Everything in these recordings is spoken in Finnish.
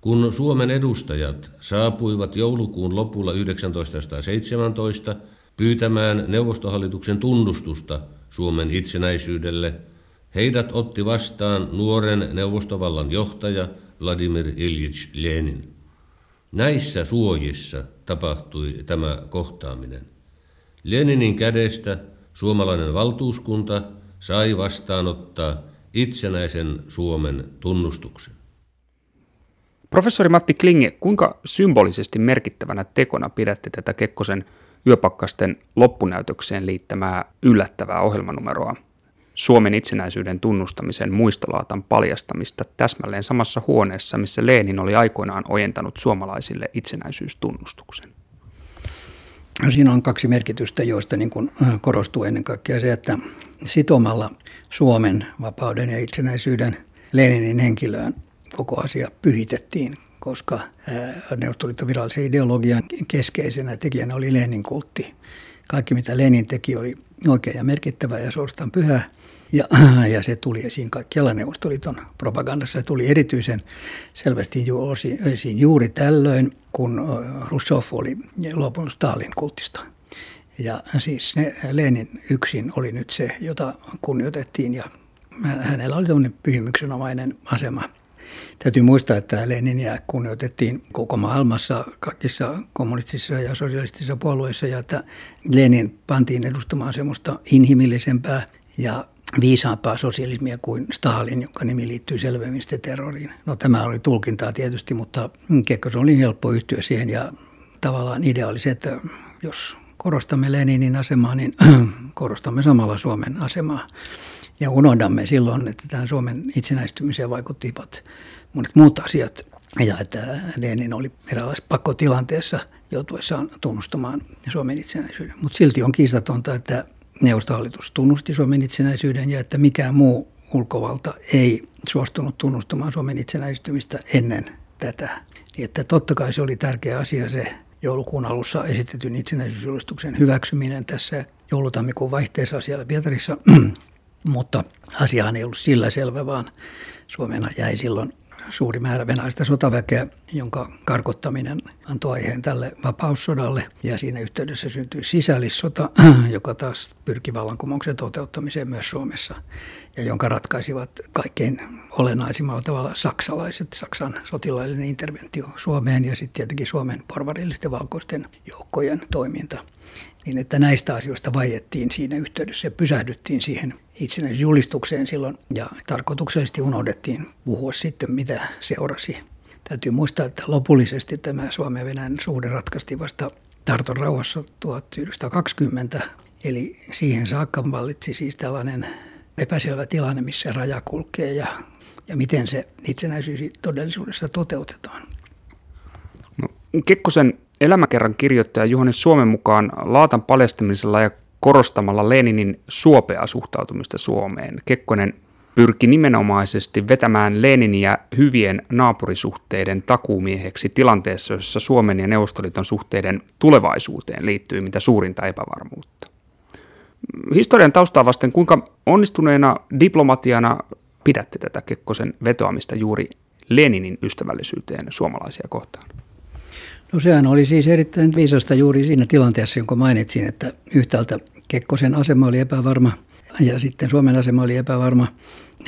Kun Suomen edustajat saapuivat joulukuun lopulla 1917 pyytämään neuvostohallituksen tunnustusta Suomen itsenäisyydelle, heidät otti vastaan nuoren neuvostovallan johtaja Vladimir Iljich Lenin. Näissä suojissa tapahtui tämä kohtaaminen. Leninin kädestä suomalainen valtuuskunta sai vastaanottaa itsenäisen Suomen tunnustuksen. Professori Matti Klinge, kuinka symbolisesti merkittävänä tekona pidätte tätä Kekkosen yöpakkasten loppunäytökseen liittämää yllättävää ohjelmanumeroa Suomen itsenäisyyden tunnustamisen muistolaatan paljastamista täsmälleen samassa huoneessa, missä Leenin oli aikoinaan ojentanut suomalaisille itsenäisyystunnustuksen? No, siinä on kaksi merkitystä, joista niin kuin äh, korostuu ennen kaikkea se, että sitomalla Suomen vapauden ja itsenäisyyden Leninin henkilöön koko asia pyhitettiin, koska Neuvostoliiton virallisen ideologian keskeisenä tekijänä oli Lenin kultti. Kaikki mitä Lenin teki oli oikein ja merkittävä ja suorastaan pyhä. Ja, ja se tuli esiin kaikkialla Neuvostoliiton propagandassa. Se tuli erityisen selvästi ju, esiin juuri tällöin, kun Khrushchev oli luopunut Stalin kultista. Ja siis ne, Lenin yksin oli nyt se, jota kunnioitettiin ja hänellä oli tämmöinen pyhimyksenomainen asema. Täytyy muistaa, että Leninia kunnioitettiin koko maailmassa, kaikissa kommunistisissa ja sosialistisissa puolueissa ja että Lenin pantiin edustamaan semmoista inhimillisempää ja viisaampaa sosialismia kuin Stalin, jonka nimi liittyy selvemmin terroriin. No tämä oli tulkintaa tietysti, mutta Kekkos oli helppo yhtyä siihen ja tavallaan idea oli se, että jos korostamme Leninin asemaa, niin korostamme samalla Suomen asemaa. Ja unohdamme silloin, että tähän Suomen itsenäistymiseen vaikuttivat monet muut asiat. Ja että Lenin oli eräänlaisessa pakkotilanteessa joutuessaan tunnustamaan Suomen itsenäisyyden. Mutta silti on kiistatonta, että neuvostohallitus tunnusti Suomen itsenäisyyden ja että mikään muu ulkovalta ei suostunut tunnustamaan Suomen itsenäistymistä ennen tätä. Niin että totta kai se oli tärkeä asia se joulukuun alussa esitetyn itsenäisyysjulistuksen hyväksyminen tässä joulutammikuun vaihteessa siellä Pietarissa, mutta asiahan ei ollut sillä selvä, vaan Suomena jäi silloin suuri määrä venäläistä sotaväkeä, jonka karkottaminen antoi aiheen tälle vapaussodalle. Ja siinä yhteydessä syntyi sisällissota, joka taas pyrki vallankumouksen toteuttamiseen myös Suomessa ja jonka ratkaisivat kaikkein olennaisimmalla tavalla saksalaiset, Saksan sotilaallinen interventio Suomeen ja sitten tietenkin Suomen porvarillisten valkoisten joukkojen toiminta niin että näistä asioista vaiettiin siinä yhteydessä ja pysähdyttiin siihen itsenäisyysjulistukseen silloin ja tarkoituksellisesti unohdettiin puhua sitten, mitä seurasi. Täytyy muistaa, että lopullisesti tämä Suomen ja Venäjän suhde ratkaistiin vasta Tarton rauhassa 1920, eli siihen saakka vallitsi siis tällainen epäselvä tilanne, missä raja kulkee ja, ja miten se itsenäisyys todellisuudessa toteutetaan. No, Kekkosen elämäkerran kirjoittaja Juhanis Suomen mukaan laatan paljastamisella ja korostamalla Leninin suopeaa suhtautumista Suomeen. Kekkonen pyrki nimenomaisesti vetämään Leninia hyvien naapurisuhteiden takuumieheksi tilanteessa, jossa Suomen ja Neuvostoliiton suhteiden tulevaisuuteen liittyy mitä suurinta epävarmuutta. Historian taustaa vasten, kuinka onnistuneena diplomatiana pidätte tätä Kekkosen vetoamista juuri Leninin ystävällisyyteen suomalaisia kohtaan? No sehän oli siis erittäin viisasta juuri siinä tilanteessa, jonka mainitsin, että yhtäältä Kekkosen asema oli epävarma ja sitten Suomen asema oli epävarma,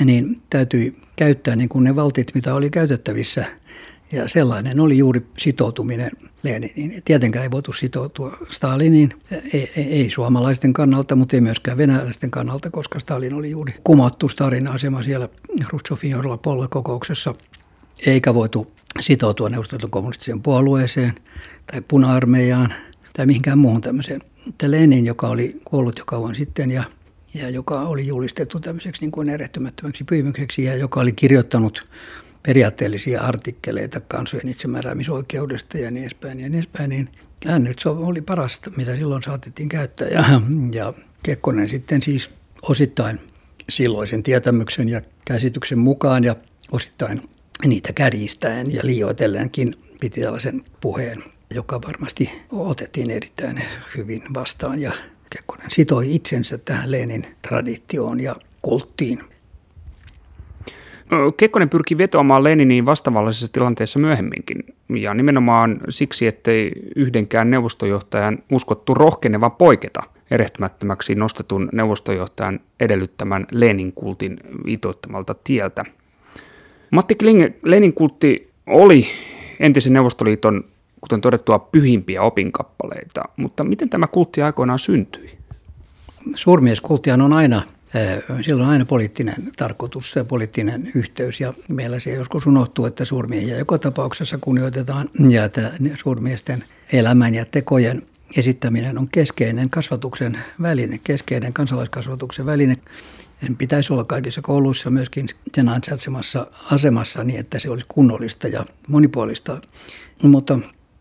niin täytyi käyttää niin kuin ne valtit, mitä oli käytettävissä. Ja sellainen oli juuri sitoutuminen Leniniin. Tietenkään ei voitu sitoutua Staliniin, ei, ei, ei suomalaisten kannalta, mutta ei myöskään venäläisten kannalta, koska Stalin oli juuri kumottu Stalin asema siellä Khrushchevin johdolla puoluekokouksessa, eikä voitu sitoutua Neuvostoliiton kommunistiseen puolueeseen tai puna-armeijaan tai mihinkään muuhun tämmöiseen. Että Lenin, joka oli kuollut jo kauan sitten ja, ja joka oli julistettu tämmöiseksi niin kuin erehtymättömäksi pyymykseksi ja joka oli kirjoittanut periaatteellisia artikkeleita kansojen itsemääräämisoikeudesta ja niin edespäin ja niin edespäin, niin hän nyt oli parasta, mitä silloin saatettiin käyttää. Ja, ja Kekkonen sitten siis osittain silloisen tietämyksen ja käsityksen mukaan ja osittain niitä kärjistäen ja liioitellenkin piti tällaisen puheen, joka varmasti otettiin erittäin hyvin vastaan ja Kekkonen sitoi itsensä tähän Lenin traditioon ja kulttiin. Kekkonen pyrki vetoamaan Leniniin vastavallisessa tilanteessa myöhemminkin, ja nimenomaan siksi, ettei yhdenkään neuvostojohtajan uskottu rohkenevan poiketa erehtymättömäksi nostetun neuvostojohtajan edellyttämän Lenin-kultin viitoittamalta tieltä. Matti Klinge, Lenin-kultti oli entisen Neuvostoliiton, kuten todettua, pyhimpiä opinkappaleita, mutta miten tämä kultti aikoinaan syntyi? Suurmieskulttihan on aina sillä on aina poliittinen tarkoitus ja poliittinen yhteys ja meillä se joskus unohtuu, että suurmiehiä joka tapauksessa kunnioitetaan ja että suurmiesten elämän ja tekojen esittäminen on keskeinen kasvatuksen väline, keskeinen kansalaiskasvatuksen väline. Sen pitäisi olla kaikissa kouluissa myöskin sen ansaitsemassa asemassa niin, että se olisi kunnollista ja monipuolista. Mutta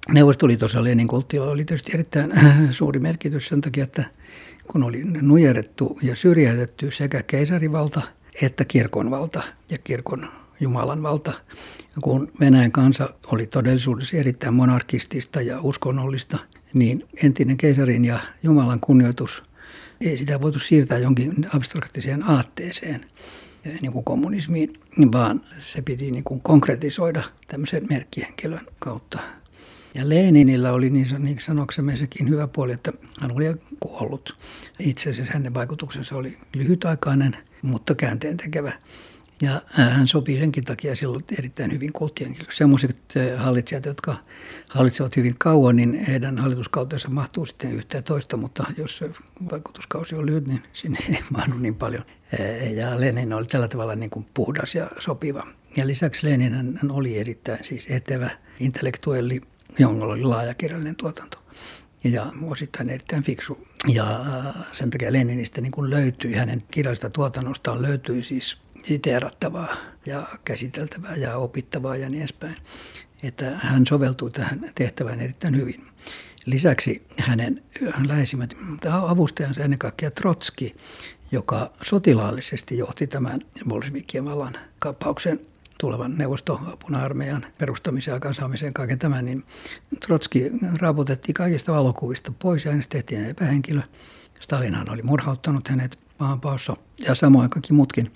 Neuvostoliitossa Lenin kulttilla oli tietysti erittäin suuri merkitys sen takia, että kun oli nujerettu ja syrjäytetty sekä keisarivalta että kirkonvalta ja kirkon Jumalan valta. Kun Venäjän kansa oli todellisuudessa erittäin monarkistista ja uskonnollista, niin entinen keisarin ja Jumalan kunnioitus, ei sitä voitu siirtää jonkin abstraktiseen aatteeseen, niin kuin kommunismiin, vaan se piti niin kuin konkretisoida tämmöisen merkkihenkilön kautta ja Leninillä oli niin, niin sanoksemme sekin hyvä puoli, että hän oli kuollut. Itse asiassa hänen vaikutuksensa oli lyhytaikainen, mutta käänteen tekevä. Ja hän sopii senkin takia silloin erittäin hyvin kulttienkilö. Sellaiset hallitsijat, jotka hallitsevat hyvin kauan, niin heidän hallituskautensa mahtuu sitten yhteen toista, mutta jos vaikutuskausi on lyhyt, niin sinne ei mahdu niin paljon. Ja Lenin oli tällä tavalla niin kuin puhdas ja sopiva. Ja lisäksi Lenin hän oli erittäin siis etevä intellektuelli jolla oli laaja kirjallinen tuotanto ja osittain erittäin fiksu. Ja äh, sen takia Leninistä niin löytyi, hänen kirjallisesta tuotannostaan löytyi siis siteerattavaa ja käsiteltävää ja opittavaa ja niin edespäin. Että hän soveltui tähän tehtävään erittäin hyvin. Lisäksi hänen läheisimmät avustajansa ennen kaikkea Trotski, joka sotilaallisesti johti tämän Bolshevikien vallan kaappauksen tulevan neuvosto-puna-armeijan perustamisen ja kasaamiseen kaiken tämän, niin Trotski raaputettiin kaikista valokuvista pois ja hänestä tehtiin epähenkilö. Stalinhan oli murhauttanut hänet maanpaossa ja samoin kaikki muutkin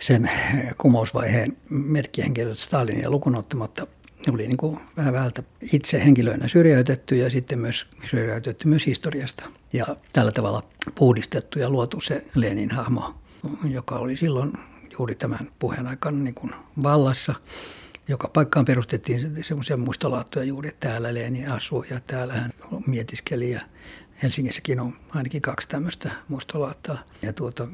sen kumousvaiheen merkkihenkilöt Stalinia lukunottamatta oli niin kuin vähän vältä itse henkilöinä syrjäytetty ja sitten myös syrjäytetty myös historiasta. Ja tällä tavalla puhdistettu ja luotu se Lenin hahmo, joka oli silloin juuri tämän puheen aikana niin kuin vallassa. Joka paikkaan perustettiin semmoisia muistolaattoja juuri, että täällä Leeni asui ja täällä hän mietiskeli ja Helsingissäkin on ainakin kaksi tämmöistä muistolaattaa. Ja tuota,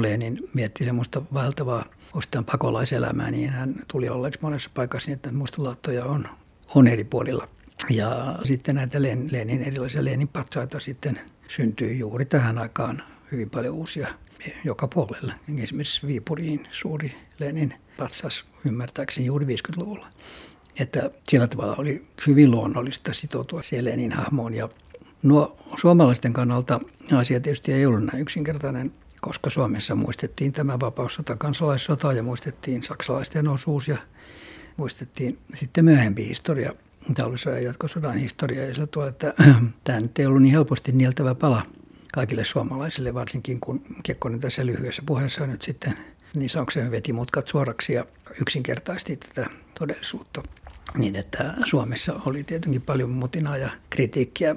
Lenin mietti semmoista valtavaa osittain pakolaiselämää, niin hän tuli olleeksi monessa paikassa niin, että muistolaattoja on, on eri puolilla. Ja sitten näitä Lenin, erilaisia Lenin patsaita sitten syntyi juuri tähän aikaan hyvin paljon uusia joka puolella. Esimerkiksi Viipuriin suuri Lenin patsas ymmärtääkseni juuri 50-luvulla. Että sillä tavalla oli hyvin luonnollista sitoutua siihen Lenin hahmoon. Ja nuo suomalaisten kannalta asia tietysti ei ollut näin yksinkertainen, koska Suomessa muistettiin tämä vapaussota, kansalaissota ja muistettiin saksalaisten osuus ja muistettiin sitten myöhempi historia, talvisodan jatkosodan historia. Ja sillä että tämä nyt ei ollut niin helposti nieltävä pala kaikille suomalaisille, varsinkin kun Kekkonen tässä lyhyessä puheessa nyt sitten niin sanokseen veti mutkat suoraksi ja yksinkertaisti tätä todellisuutta. Niin, että Suomessa oli tietenkin paljon mutinaa ja kritiikkiä.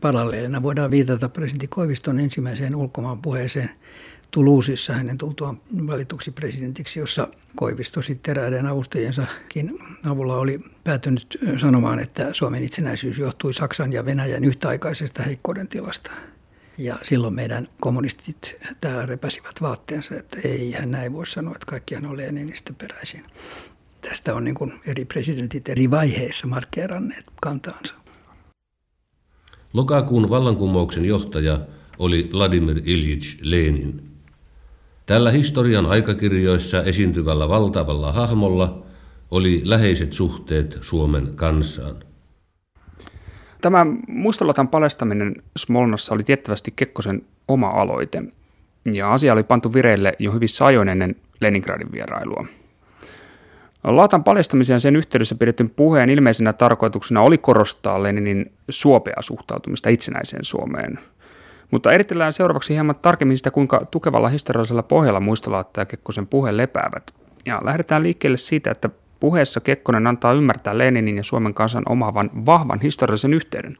Paralleelina voidaan viitata presidentti Koiviston ensimmäiseen ulkomaan puheeseen Tuluusissa hänen tultuaan valituksi presidentiksi, jossa Koivisto sitten eräiden avustajiensakin avulla oli päätynyt sanomaan, että Suomen itsenäisyys johtui Saksan ja Venäjän yhtäaikaisesta heikkouden tilasta. Ja silloin meidän kommunistit täällä repäsivät vaatteensa, että ei hän näin voi sanoa, että kaikkihan on Leninistä peräisin. Tästä on niin eri presidentit eri vaiheissa markkeeranneet kantaansa. Lokakuun vallankumouksen johtaja oli Vladimir Iljich Lenin. Tällä historian aikakirjoissa esiintyvällä valtavalla hahmolla oli läheiset suhteet Suomen kansaan. Tämä muistolatan paljastaminen Smolnassa oli tiettävästi Kekkosen oma aloite, ja asia oli pantu vireille jo hyvissä ajoin ennen Leningradin vierailua. Laatan paljastamisen ja sen yhteydessä pidetyn puheen ilmeisenä tarkoituksena oli korostaa Leninin suopea suhtautumista itsenäiseen Suomeen. Mutta eritellään seuraavaksi hieman tarkemmin sitä, kuinka tukevalla historiallisella pohjalla muistolaatta ja Kekkosen puhe lepäävät. Ja lähdetään liikkeelle siitä, että puheessa Kekkonen antaa ymmärtää Leninin ja Suomen kansan omaavan vahvan historiallisen yhteyden.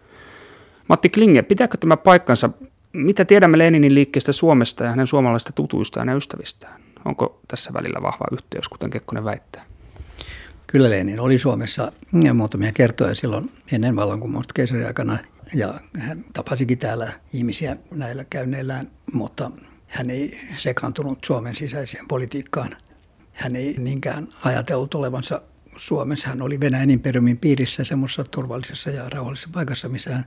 Matti Klinge, pitääkö tämä paikkansa? Mitä tiedämme Leninin liikkeestä Suomesta ja hänen suomalaisista tutuistaan ja ystävistään? Onko tässä välillä vahva yhteys, kuten Kekkonen väittää? Kyllä Lenin oli Suomessa muutamia kertoja silloin ennen vallankumousta keisariaikana ja hän tapasikin täällä ihmisiä näillä käynneillään, mutta hän ei sekaantunut Suomen sisäiseen politiikkaan. Hän ei niinkään ajatellut olevansa Suomessa. Hän oli Venäjän imperiumin piirissä semmoisessa turvallisessa ja rauhallisessa paikassa, missä hän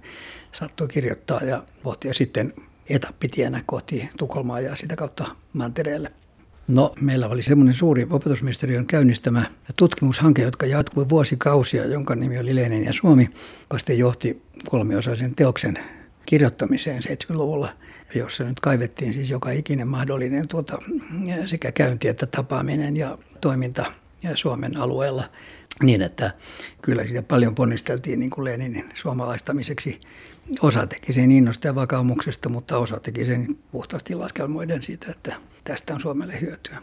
saattoi kirjoittaa ja pohtia sitten etappitienä kohti Tukholmaa ja sitä kautta mantereelle. No, meillä oli semmoinen suuri opetusministeriön käynnistämä tutkimushanke, jotka jatkui vuosikausia, jonka nimi oli Lenin ja Suomi, joka sitten johti kolmiosaisen teoksen kirjoittamiseen 70-luvulla, jossa nyt kaivettiin siis joka ikinen mahdollinen tuota, sekä käynti että tapaaminen ja toiminta Suomen alueella niin, että kyllä sitä paljon ponnisteltiin niin kuin Leninin suomalaistamiseksi. Osa teki sen innosta ja vakaumuksesta, mutta osa teki sen puhtaasti laskelmoiden siitä, että tästä on Suomelle hyötyä.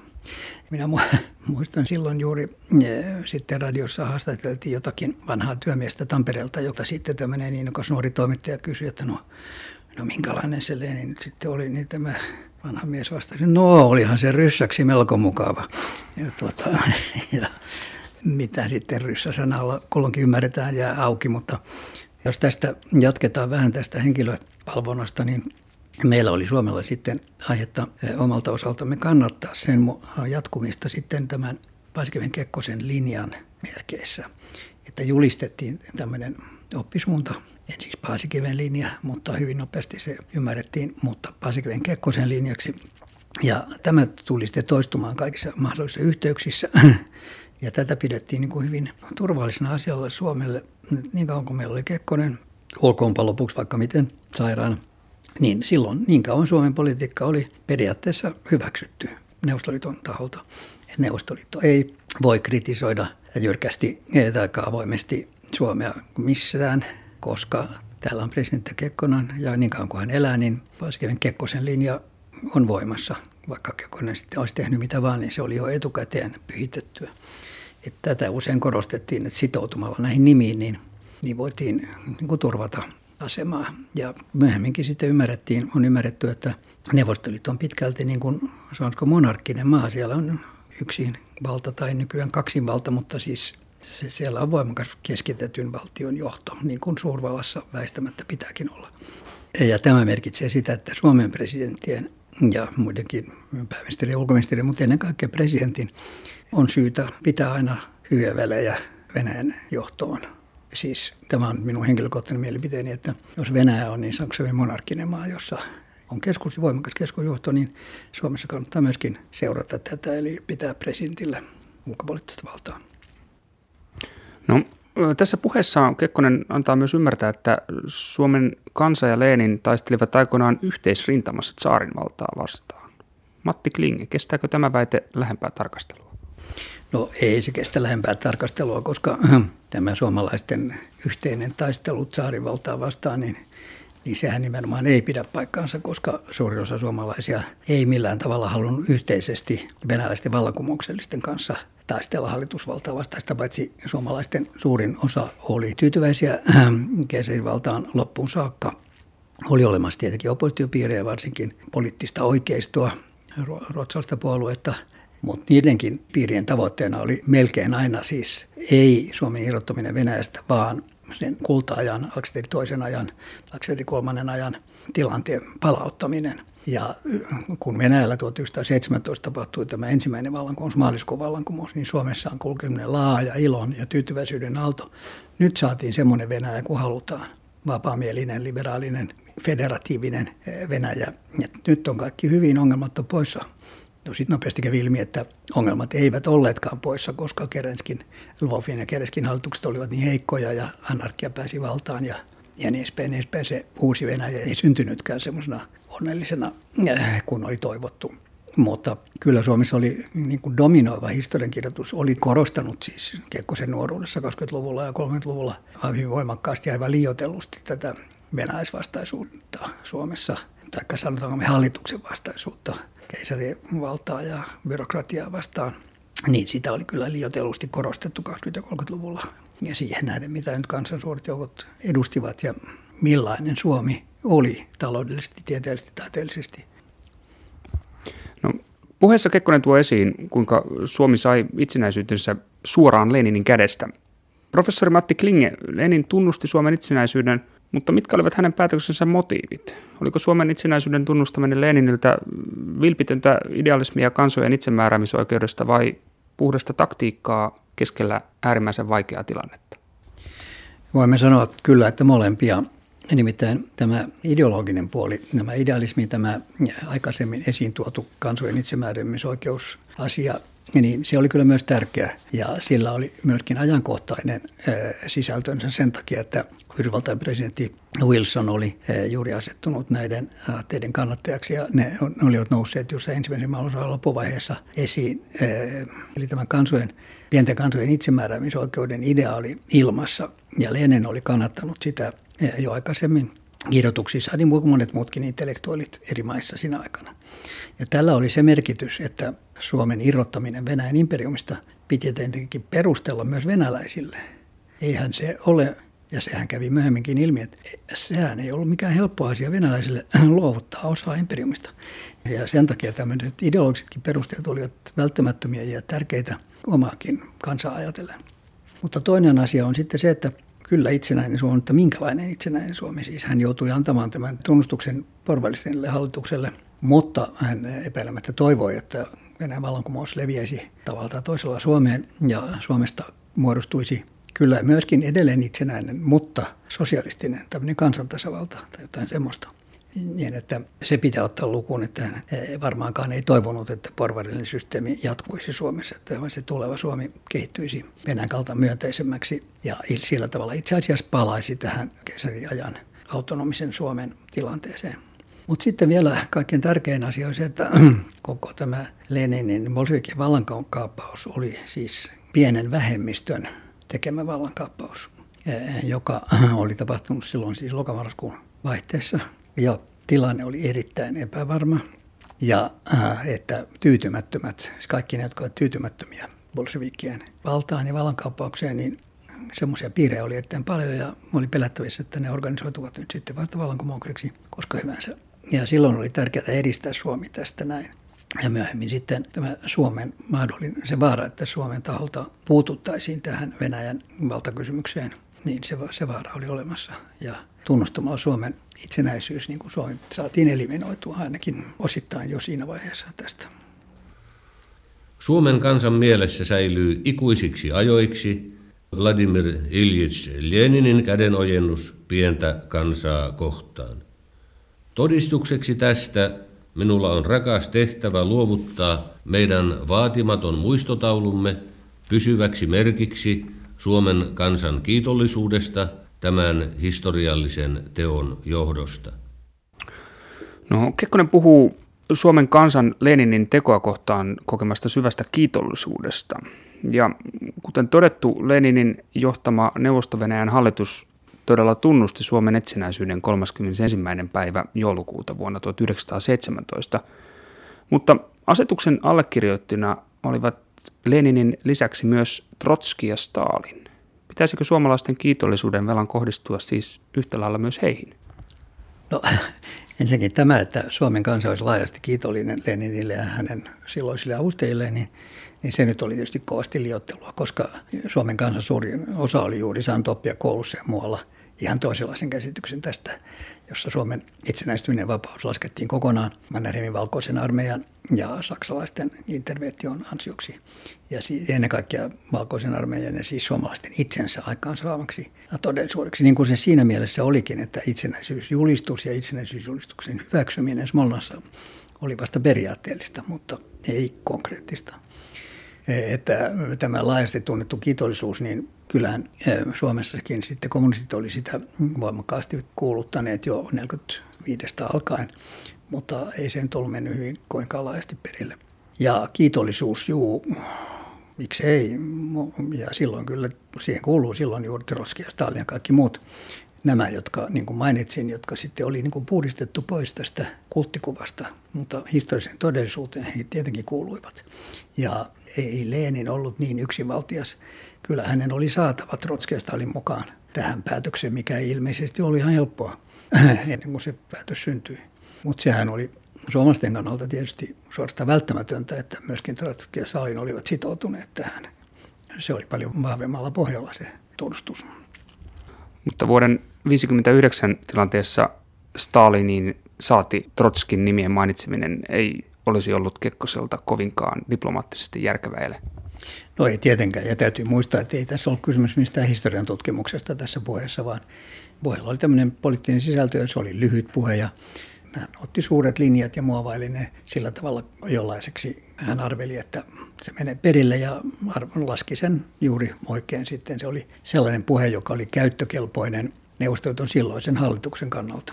Minä muistan silloin juuri e, sitten radiossa haastateltiin jotakin vanhaa työmiestä Tampereelta, jota sitten tämmöinen innokas nuori toimittaja kysyi, että no, no minkälainen se Lenin nyt sitten oli, niin tämä vanha mies vastasi, no olihan se ryssäksi melko mukava. Ja, tuota, ja mitä sitten ryssäsanalla kulloinkin ymmärretään jää auki, mutta jos tästä jatketaan vähän tästä henkilöpalvonnasta, niin meillä oli Suomella sitten aihetta eh, omalta osaltamme kannattaa sen jatkumista sitten tämän Paasikiven Kekkosen linjan merkeissä. Että julistettiin tämmöinen oppisuunta, en siis Paasikiven linja, mutta hyvin nopeasti se ymmärrettiin, mutta Paasikiven Kekkosen linjaksi. Ja tämä tuli sitten toistumaan kaikissa mahdollisissa yhteyksissä. Ja tätä pidettiin niin kuin hyvin turvallisena asialla Suomelle niin kauan kuin meillä oli Kekkonen, olkoonpa lopuksi vaikka miten sairaana, niin silloin niin kauan Suomen politiikka oli periaatteessa hyväksytty Neuvostoliiton taholta. Neuvostoliitto ei voi kritisoida jyrkästi tai avoimesti Suomea missään, koska täällä on presidentti Kekkonen ja niin kauan kuin hän elää, niin Paasikiven Kekkosen linja on voimassa. Vaikka Kekkonen sitten olisi tehnyt mitä vaan, niin se oli jo etukäteen pyhitettyä. Että tätä usein korostettiin, että sitoutumalla näihin nimiin, niin, niin voitiin niin kuin turvata asemaa. Ja myöhemminkin sitten ymmärrettiin, on ymmärretty, että Neuvostoliitto on pitkälti niin kuin, sanoisiko monarkkinen maa. Siellä on yksi valta tai nykyään kaksi valta, mutta siis se, siellä on voimakas keskitetyn valtion johto, niin kuin suurvallassa väistämättä pitääkin olla. Ja tämä merkitsee sitä, että Suomen presidenttien ja muidenkin pääministeri ja ulkoministeri, mutta ennen kaikkea presidentin on syytä pitää aina hyviä välejä Venäjän johtoon. Siis tämä on minun henkilökohtainen mielipiteeni, että jos Venäjä on niin sanottu monarkkinen maa, jossa on keskus, voimakas keskusjohto, niin Suomessa kannattaa myöskin seurata tätä, eli pitää presidentille ulkopoliittista valtaa. No, tässä puheessa Kekkonen antaa myös ymmärtää, että Suomen kansa ja Lenin taistelivat aikoinaan yhteisrintamassa saarin valtaa vastaan. Matti Klinge, kestääkö tämä väite lähempää tarkastelua? No ei se kestä lähempää tarkastelua, koska tämä suomalaisten yhteinen taistelu saarivaltaa vastaan, niin, niin sehän nimenomaan ei pidä paikkaansa, koska suuri osa suomalaisia ei millään tavalla halunnut yhteisesti venäläisten vallankumouksellisten kanssa taistella hallitusvaltaa vastaista, paitsi suomalaisten suurin osa oli tyytyväisiä keisarivaltaan loppuun saakka. Oli olemassa tietenkin oppositiopiirejä, varsinkin poliittista oikeistoa, ruotsalaista puoluetta – mutta niidenkin piirien tavoitteena oli melkein aina siis ei Suomen irrottaminen Venäjästä, vaan sen kulta-ajan, Aleksanteri toisen ajan, Aleksanteri kolmannen ajan tilanteen palauttaminen. Ja kun Venäjällä 1917 tapahtui tämä ensimmäinen vallankumous, maaliskuun vallankumous, niin Suomessa on kulkenut laaja ilon ja tyytyväisyyden aalto. Nyt saatiin semmoinen Venäjä kuin halutaan. Vapaamielinen, liberaalinen, federatiivinen Venäjä. Ja nyt on kaikki hyvin, ongelmat on poissa No sitten nopeasti kävi ilmi, että ongelmat eivät olleetkaan poissa, koska Kerenskin, Lvovin ja Kerenskin hallitukset olivat niin heikkoja ja anarkia pääsi valtaan ja, ja niin edespäin, niin edespäin. Se uusi Venäjä ei syntynytkään semmoisena onnellisena, äh, kun oli toivottu. Mutta kyllä Suomessa oli niin kuin dominoiva historiankirjoitus, oli korostanut siis Kekkosen nuoruudessa 20-luvulla ja 30-luvulla hyvin voimakkaasti aivan liioitellusti tätä venäläisvastaisuutta Suomessa, tai sanotaanko me hallituksen vastaisuutta keisarivaltaa ja byrokratiaa vastaan. niin sitä oli kyllä liioitellusti korostettu 20-30-luvulla ja siihen nähden, mitä nyt kansan suuret joukot edustivat ja millainen Suomi oli taloudellisesti, tieteellisesti, taiteellisesti. No, puheessa Kekkonen tuo esiin, kuinka Suomi sai itsenäisyytensä suoraan Leninin kädestä. Professori Matti Klinge, Lenin tunnusti Suomen itsenäisyyden, mutta mitkä olivat hänen päätöksensä motiivit? Oliko Suomen itsenäisyyden tunnustaminen Leniniltä vilpitöntä idealismia kansojen itsemääräämisoikeudesta vai puhdasta taktiikkaa keskellä äärimmäisen vaikeaa tilannetta? Voimme sanoa kyllä, että molempia. Nimittäin tämä ideologinen puoli, nämä idealismi, tämä aikaisemmin esiin tuotu kansojen itsemääräämisoikeusasia niin se oli kyllä myös tärkeä. Ja sillä oli myöskin ajankohtainen sisältönsä sen takia, että Yhdysvaltain presidentti Wilson oli juuri asettunut näiden teidän kannattajaksi. Ja ne, ne olivat nousseet just ensimmäisen maailmansodan loppuvaiheessa esiin. Eli tämän kansojen, pienten kansojen itsemääräämisoikeuden ideaali ilmassa. Ja Lenin oli kannattanut sitä jo aikaisemmin kirjoituksissa, niin kuin monet muutkin intellektuaalit eri maissa siinä aikana. Ja tällä oli se merkitys, että Suomen irrottaminen Venäjän imperiumista piti tietenkin perustella myös venäläisille. Eihän se ole, ja sehän kävi myöhemminkin ilmi, että sehän ei ollut mikään helppo asia venäläisille luovuttaa osaa imperiumista. Ja sen takia tämmöiset ideologisetkin perusteet olivat välttämättömiä ja tärkeitä omaakin kansaa ajatellen. Mutta toinen asia on sitten se, että kyllä itsenäinen Suomi, mutta minkälainen itsenäinen Suomi? Siis hän joutui antamaan tämän tunnustuksen porvalliselle hallitukselle, mutta hän epäilemättä toivoi, että Venäjän vallankumous leviäisi tavalla tai toisella Suomeen ja Suomesta muodostuisi kyllä myöskin edelleen itsenäinen, mutta sosialistinen tämmöinen kansantasavalta tai jotain semmoista niin, että se pitää ottaa lukuun, että hän varmaankaan ei toivonut, että porvarillinen systeemi jatkuisi Suomessa, että se tuleva Suomi kehittyisi Venäjän kalta myönteisemmäksi ja sillä tavalla itse asiassa palaisi tähän keisariajan autonomisen Suomen tilanteeseen. Mutta sitten vielä kaikkein tärkein asia on se, että koko tämä Leninin Bolshevikin vallankaappaus oli siis pienen vähemmistön tekemä vallankaappaus, eh, joka oli tapahtunut silloin siis lokamarraskuun vaihteessa ja tilanne oli erittäin epävarma ja äh, että tyytymättömät, siis kaikki ne, jotka ovat tyytymättömiä bolshevikien valtaan ja vallankaappaukseen, niin semmoisia piirejä oli erittäin paljon ja oli pelättävissä, että ne organisoituvat nyt sitten vasta vallankumoukseksi koska hyvänsä. Ja silloin oli tärkeää edistää Suomi tästä näin. Ja myöhemmin sitten tämä Suomen mahdollinen, se vaara, että Suomen taholta puututtaisiin tähän Venäjän valtakysymykseen, niin se, se vaara oli olemassa. Ja tunnustamalla Suomen itsenäisyys, niin kuin Suomi saatiin eliminoitua ainakin osittain jo siinä vaiheessa tästä. Suomen kansan mielessä säilyy ikuisiksi ajoiksi Vladimir Iljits Leninin kädenojennus pientä kansaa kohtaan. Todistukseksi tästä minulla on rakas tehtävä luovuttaa meidän vaatimaton muistotaulumme pysyväksi merkiksi Suomen kansan kiitollisuudesta tämän historiallisen teon johdosta. No, Kekkonen puhuu Suomen kansan Leninin tekoa kohtaan kokemasta syvästä kiitollisuudesta. Ja kuten todettu, Leninin johtama neuvosto hallitus todella tunnusti Suomen itsenäisyyden 31. päivä joulukuuta vuonna 1917. Mutta asetuksen allekirjoittina olivat Leninin lisäksi myös Trotski ja Stalin. Pitäisikö suomalaisten kiitollisuuden velan kohdistua siis yhtä lailla myös heihin? No ensinnäkin tämä, että Suomen kansa olisi laajasti kiitollinen Leninille ja hänen silloisille avustajille, niin, niin se nyt oli tietysti kovasti liottelua, koska Suomen kansan suurin osa oli juuri saanut oppia koulussa ja muualla – ihan toisenlaisen käsityksen tästä, jossa Suomen itsenäistyminen vapaus laskettiin kokonaan Mannerheimin valkoisen armeijan ja saksalaisten intervention ansioksi. Ja ennen kaikkea valkoisen armeijan ja siis suomalaisten itsensä aikaansaamaksi ja todellisuudeksi, niin kuin se siinä mielessä olikin, että itsenäisyysjulistus ja itsenäisyysjulistuksen hyväksyminen Smolnassa oli vasta periaatteellista, mutta ei konkreettista että tämä laajasti tunnettu kiitollisuus, niin kyllähän Suomessakin sitten kommunistit oli sitä voimakkaasti kuuluttaneet jo 45 alkaen, mutta ei se nyt ollut mennyt hyvin koinkaan laajasti perille. Ja kiitollisuus, juu, miksei, ja silloin kyllä, siihen kuuluu silloin juuri Trotsky ja Stalin ja kaikki muut. nämä, jotka niin kuin mainitsin, jotka sitten oli niin kuin puhdistettu pois tästä kulttikuvasta, mutta historiallisen todellisuuteen he tietenkin kuuluivat. Ja ei Leenin ollut niin yksinvaltias. Kyllä hänen oli saatava Trotski Stalin mukaan tähän päätökseen, mikä ei ilmeisesti oli ihan helppoa ennen kuin se päätös syntyi. Mutta sehän oli suomalaisten kannalta tietysti suorastaan välttämätöntä, että myöskin Trotski ja Stalin olivat sitoutuneet tähän. Se oli paljon vahvemmalla pohjalla se tunnustus. Mutta vuoden 1959 tilanteessa Stalinin saati Trotskin nimien mainitseminen ei olisi ollut Kekkoselta kovinkaan diplomaattisesti järkevää No ei tietenkään, ja täytyy muistaa, että ei tässä ollut kysymys mistään historian tutkimuksesta tässä puheessa, vaan puheella oli tämmöinen poliittinen sisältö, ja se oli lyhyt puhe, ja hän otti suuret linjat ja muovaili ne sillä tavalla jollaiseksi. Hän arveli, että se menee perille ja laski sen juuri oikein sitten. Se oli sellainen puhe, joka oli käyttökelpoinen neuvostoliiton silloisen hallituksen kannalta.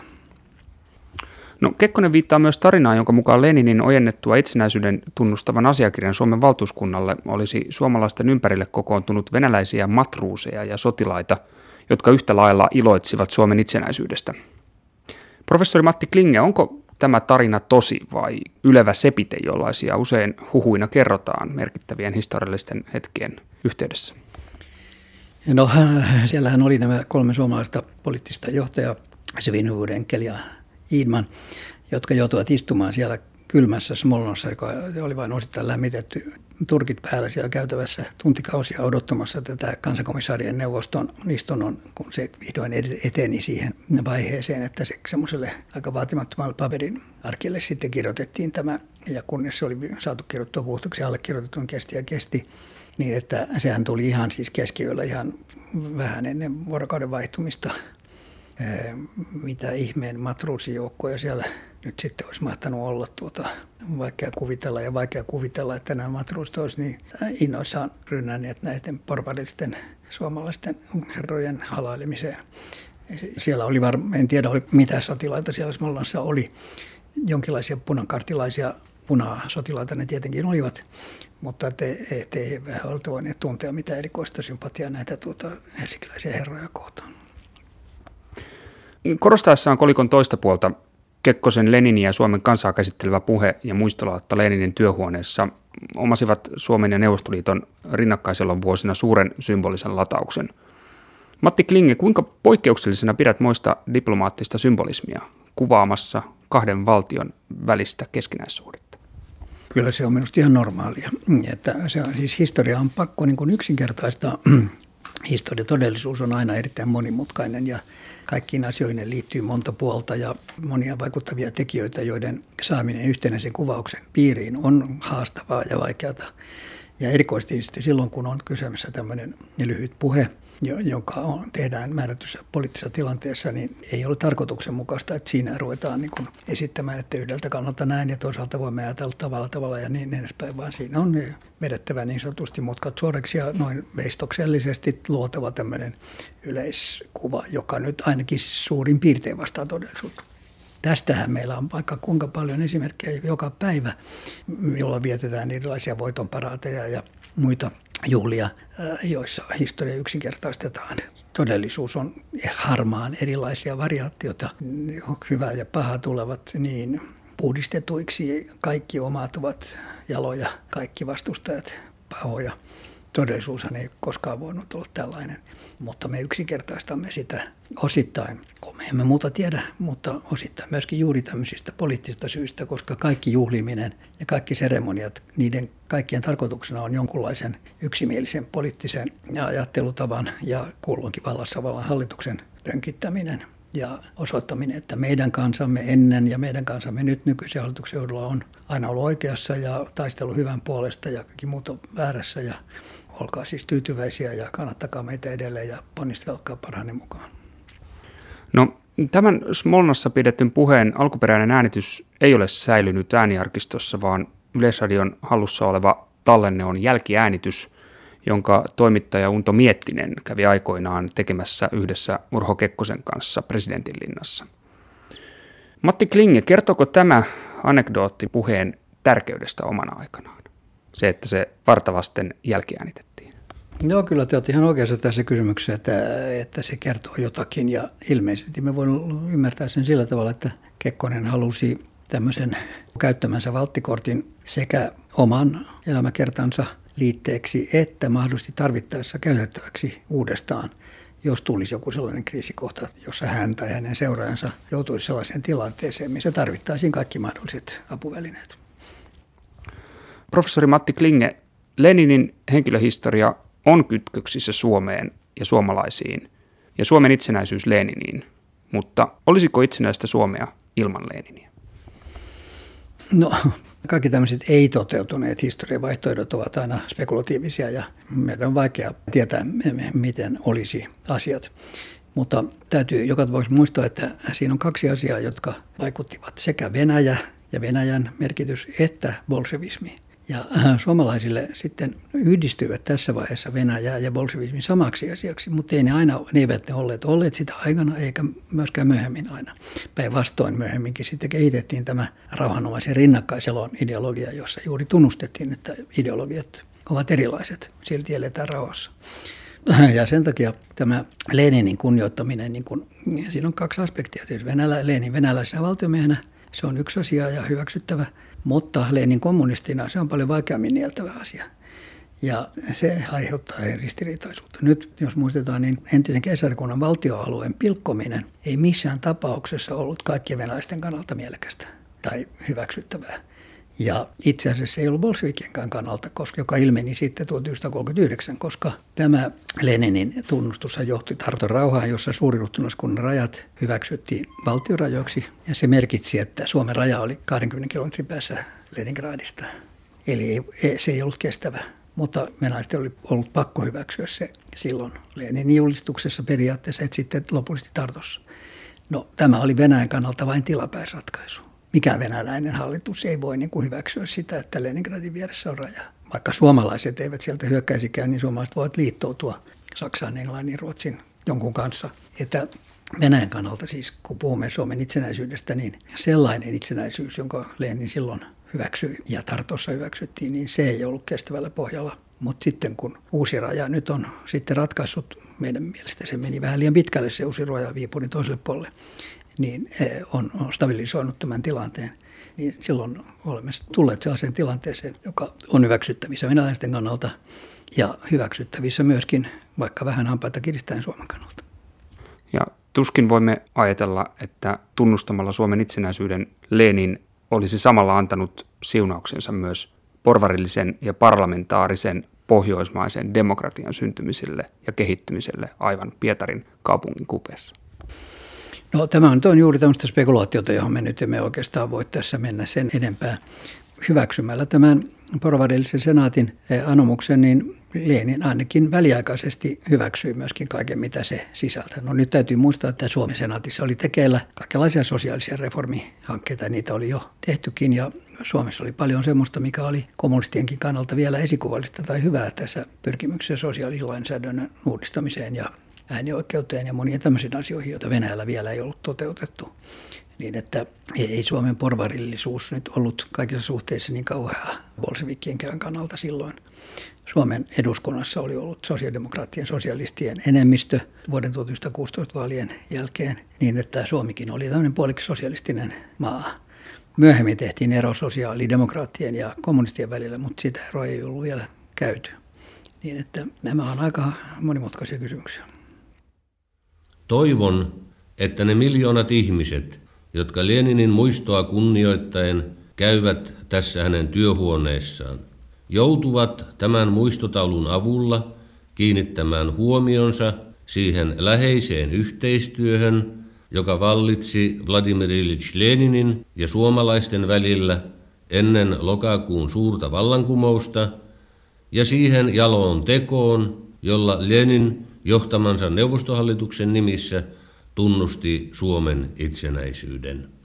No, Kekkonen viittaa myös tarinaan, jonka mukaan Leninin ojennettua itsenäisyyden tunnustavan asiakirjan Suomen valtuuskunnalle olisi suomalaisten ympärille kokoontunut venäläisiä matruuseja ja sotilaita, jotka yhtä lailla iloitsivat Suomen itsenäisyydestä. Professori Matti Klinge, onko tämä tarina tosi vai ylevä sepite, jollaisia usein huhuina kerrotaan merkittävien historiallisten hetkien yhteydessä? No siellähän oli nämä kolme suomalaista poliittista johtajaa, Svinhuvuden, Kelia Iidman, jotka joutuivat istumaan siellä kylmässä Smolnossa, joka oli vain osittain lämmitetty turkit päällä siellä käytävässä tuntikausia odottamassa tätä kansakomissaarien neuvoston istunnon, kun se vihdoin eteni siihen vaiheeseen, että se semmoiselle aika vaatimattomalle paperin arkille sitten kirjoitettiin tämä, ja kunnes se oli saatu kirjoittua puhtuksi allekirjoitetun niin kesti ja kesti, niin että sehän tuli ihan siis keskiyöllä ihan vähän ennen vuorokauden vaihtumista mitä ihmeen matruusijoukkoja siellä nyt sitten olisi mahtanut olla tuota, vaikea kuvitella ja vaikea kuvitella, että nämä matruusit olisi niin innoissaan rynnänneet näiden porvarillisten suomalaisten herrojen halailemiseen. Siellä oli varmaan, en tiedä oli, mitä sotilaita siellä Smolnassa oli, jonkinlaisia punakartilaisia punasotilaita ne tietenkin olivat, mutta te, te ei vähän oltu voineet tuntea mitään erikoista sympatiaa näitä tuota, helsinkiläisiä herroja kohtaan. Korostaessaan kolikon toista puolta Kekkosen Leninin ja Suomen kansaa käsittelevä puhe ja muistolaatta Leninin työhuoneessa omasivat Suomen ja Neuvostoliiton rinnakkaiselon vuosina suuren symbolisen latauksen. Matti Klinge, kuinka poikkeuksellisena pidät moista diplomaattista symbolismia kuvaamassa kahden valtion välistä keskinäissuhdetta? Kyllä se on minusta ihan normaalia. Että se siis historia on pakko niin kuin yksinkertaistaa. Historia todellisuus on aina erittäin monimutkainen ja Kaikkiin asioihin liittyy monta puolta ja monia vaikuttavia tekijöitä, joiden saaminen yhtenäisen kuvauksen piiriin on haastavaa ja vaikeata. Ja erikoisesti silloin, kun on kyseessä tämmöinen lyhyt puhe – joka on, tehdään määrätyssä poliittisessa tilanteessa, niin ei ole tarkoituksenmukaista, että siinä ruvetaan niin kuin esittämään, että yhdeltä kannalta näin ja toisaalta voimme ajatella tavalla tavalla ja niin edespäin, vaan siinä on vedettävä niin sanotusti mutkat suoreksi ja noin veistoksellisesti luotava tämmöinen yleiskuva, joka nyt ainakin suurin piirtein vastaa todellisuutta. Tästähän meillä on vaikka kuinka paljon esimerkkejä joka päivä, jolla vietetään erilaisia voitonparaateja ja muita juhlia, äh, joissa historia yksinkertaistetaan. Todellisuus on harmaan erilaisia variaatioita. Hyvä ja paha tulevat niin puhdistetuiksi. Kaikki omat ovat jaloja, kaikki vastustajat pahoja todellisuushan ei koskaan voinut olla tällainen, mutta me yksinkertaistamme sitä osittain, kun me emme muuta tiedä, mutta osittain myöskin juuri tämmöisistä poliittisista syistä, koska kaikki juhliminen ja kaikki seremoniat, niiden kaikkien tarkoituksena on jonkunlaisen yksimielisen poliittisen ajattelutavan ja kulloinkin vallassa vallan hallituksen tönkittäminen ja osoittaminen, että meidän kansamme ennen ja meidän kansamme nyt nykyisen hallituksen johdolla on aina ollut oikeassa ja taistelu hyvän puolesta ja kaikki muut on väärässä ja olkaa siis tyytyväisiä ja kannattakaa meitä edelleen ja ponnistelkaa parhaanne mukaan. No, tämän Smolnassa pidetyn puheen alkuperäinen äänitys ei ole säilynyt ääniarkistossa, vaan Yleisradion hallussa oleva tallenne on jälkiäänitys, jonka toimittaja Unto Miettinen kävi aikoinaan tekemässä yhdessä Urho Kekkosen kanssa presidentinlinnassa. Matti Klinge, kertoko tämä anekdootti puheen tärkeydestä omana aikanaan? Se, että se vartavasten jälkiäänitettiin. Joo, kyllä te olette ihan oikeassa tässä kysymyksessä, että, että se kertoo jotakin ja ilmeisesti me voimme ymmärtää sen sillä tavalla, että Kekkonen halusi tämmöisen käyttämänsä valttikortin sekä oman elämäkertansa liitteeksi että mahdollisesti tarvittaessa käytettäväksi uudestaan, jos tulisi joku sellainen kriisikohta, jossa hän tai hänen seuraajansa joutuisi sellaiseen tilanteeseen, missä tarvittaisiin kaikki mahdolliset apuvälineet. Professori Matti Klinge, Leninin henkilöhistoria on kytköksissä Suomeen ja suomalaisiin ja Suomen itsenäisyys Leniniin, mutta olisiko itsenäistä Suomea ilman Leniniä? No, kaikki tämmöiset ei-toteutuneet historiavaihtoehdot ovat aina spekulatiivisia ja meidän on vaikea tietää, miten olisi asiat. Mutta täytyy joka tapauksessa muistaa, että siinä on kaksi asiaa, jotka vaikuttivat sekä Venäjä ja Venäjän merkitys että bolshevismi. Ja äh, suomalaisille sitten yhdistyivät tässä vaiheessa Venäjä ja bolshevismi samaksi asiaksi, mutta ei ne aina, ne eivät ne olleet olleet sitä aikana eikä myöskään myöhemmin aina. Päinvastoin myöhemminkin sitten kehitettiin tämä rauhanomaisen rinnakkaiselon ideologia, jossa juuri tunnustettiin, että ideologiat ovat erilaiset, silti eletään rauhassa. Ja sen takia tämä Leninin kunnioittaminen, niin kun, siinä on kaksi aspektia. Siis Venälä, Lenin venäläisenä valtiomiehenä, se on yksi asia ja hyväksyttävä – mutta Lenin kommunistina se on paljon vaikeammin nieltävä asia. Ja se aiheuttaa ristiriitaisuutta. Nyt jos muistetaan, niin entisen keisarikunnan valtioalueen pilkkominen ei missään tapauksessa ollut kaikkien venäläisten kannalta mielekästä tai hyväksyttävää. Ja itse asiassa ei ollut bolshevikienkään kannalta, koska, joka ilmeni sitten 1939, koska tämä Leninin tunnustus johti Tarton rauhaan, jossa suuriruhtinaskunnan rajat hyväksyttiin valtiorajoiksi. Ja se merkitsi, että Suomen raja oli 20 kilometrin päässä Leningradista. Eli se ei ollut kestävä. Mutta venäläisten oli ollut pakko hyväksyä se silloin Leninin julistuksessa periaatteessa, että sitten lopullisesti Tartossa. No, tämä oli Venäjän kannalta vain tilapäisratkaisu mikään venäläinen hallitus ei voi niin kuin hyväksyä sitä, että Leningradin vieressä on raja. Vaikka suomalaiset eivät sieltä hyökkäisikään, niin suomalaiset voivat liittoutua Saksaan, Englannin, Ruotsin jonkun kanssa. Että Venäjän kannalta siis, kun puhumme Suomen itsenäisyydestä, niin sellainen itsenäisyys, jonka Lenin silloin hyväksyi ja Tartossa hyväksyttiin, niin se ei ollut kestävällä pohjalla. Mutta sitten kun uusi raja nyt on sitten ratkaissut, meidän mielestä se meni vähän liian pitkälle se uusi raja Viipurin toiselle puolelle, niin on, on stabilisoinut tämän tilanteen, niin silloin olemme tulleet sellaiseen tilanteeseen, joka on hyväksyttävissä venäläisten kannalta ja hyväksyttävissä myöskin vaikka vähän hampaita kiristäen Suomen kannalta. Ja tuskin voimme ajatella, että tunnustamalla Suomen itsenäisyyden Lenin olisi samalla antanut siunauksensa myös porvarillisen ja parlamentaarisen pohjoismaisen demokratian syntymiselle ja kehittymiselle aivan Pietarin kaupungin kupeessa. No tämä on, on juuri tämmöistä spekulaatiota, johon me nyt emme oikeastaan voi tässä mennä sen enempää. Hyväksymällä tämän porvarillisen senaatin eh, anomuksen, niin Lenin ainakin väliaikaisesti hyväksyi myöskin kaiken, mitä se sisältää. No nyt täytyy muistaa, että Suomen senaatissa oli tekeillä kaikenlaisia sosiaalisia reformihankkeita, niitä oli jo tehtykin ja Suomessa oli paljon semmoista, mikä oli kommunistienkin kannalta vielä esikuvallista tai hyvää tässä pyrkimyksessä sosiaalilainsäädännön uudistamiseen ja äänioikeuteen ja moniin tämmöisiin asioihin, joita Venäjällä vielä ei ollut toteutettu. Niin että ei Suomen porvarillisuus nyt ollut kaikissa suhteissa niin kauheaa bolshevikkienkään kannalta silloin. Suomen eduskunnassa oli ollut sosiaalidemokraattien sosialistien enemmistö vuoden 1916 vaalien jälkeen, niin että Suomikin oli tämmöinen puoliksi sosialistinen maa. Myöhemmin tehtiin ero sosiaalidemokraattien ja kommunistien välillä, mutta sitä eroa ei ollut vielä käyty. Niin että nämä on aika monimutkaisia kysymyksiä. Toivon, että ne miljoonat ihmiset, jotka Leninin muistoa kunnioittaen käyvät tässä hänen työhuoneessaan, joutuvat tämän muistotaulun avulla kiinnittämään huomionsa siihen läheiseen yhteistyöhön, joka vallitsi Vladimir Ilyich Leninin ja suomalaisten välillä ennen lokakuun suurta vallankumousta, ja siihen jaloon tekoon, jolla Lenin johtamansa neuvostohallituksen nimissä tunnusti Suomen itsenäisyyden.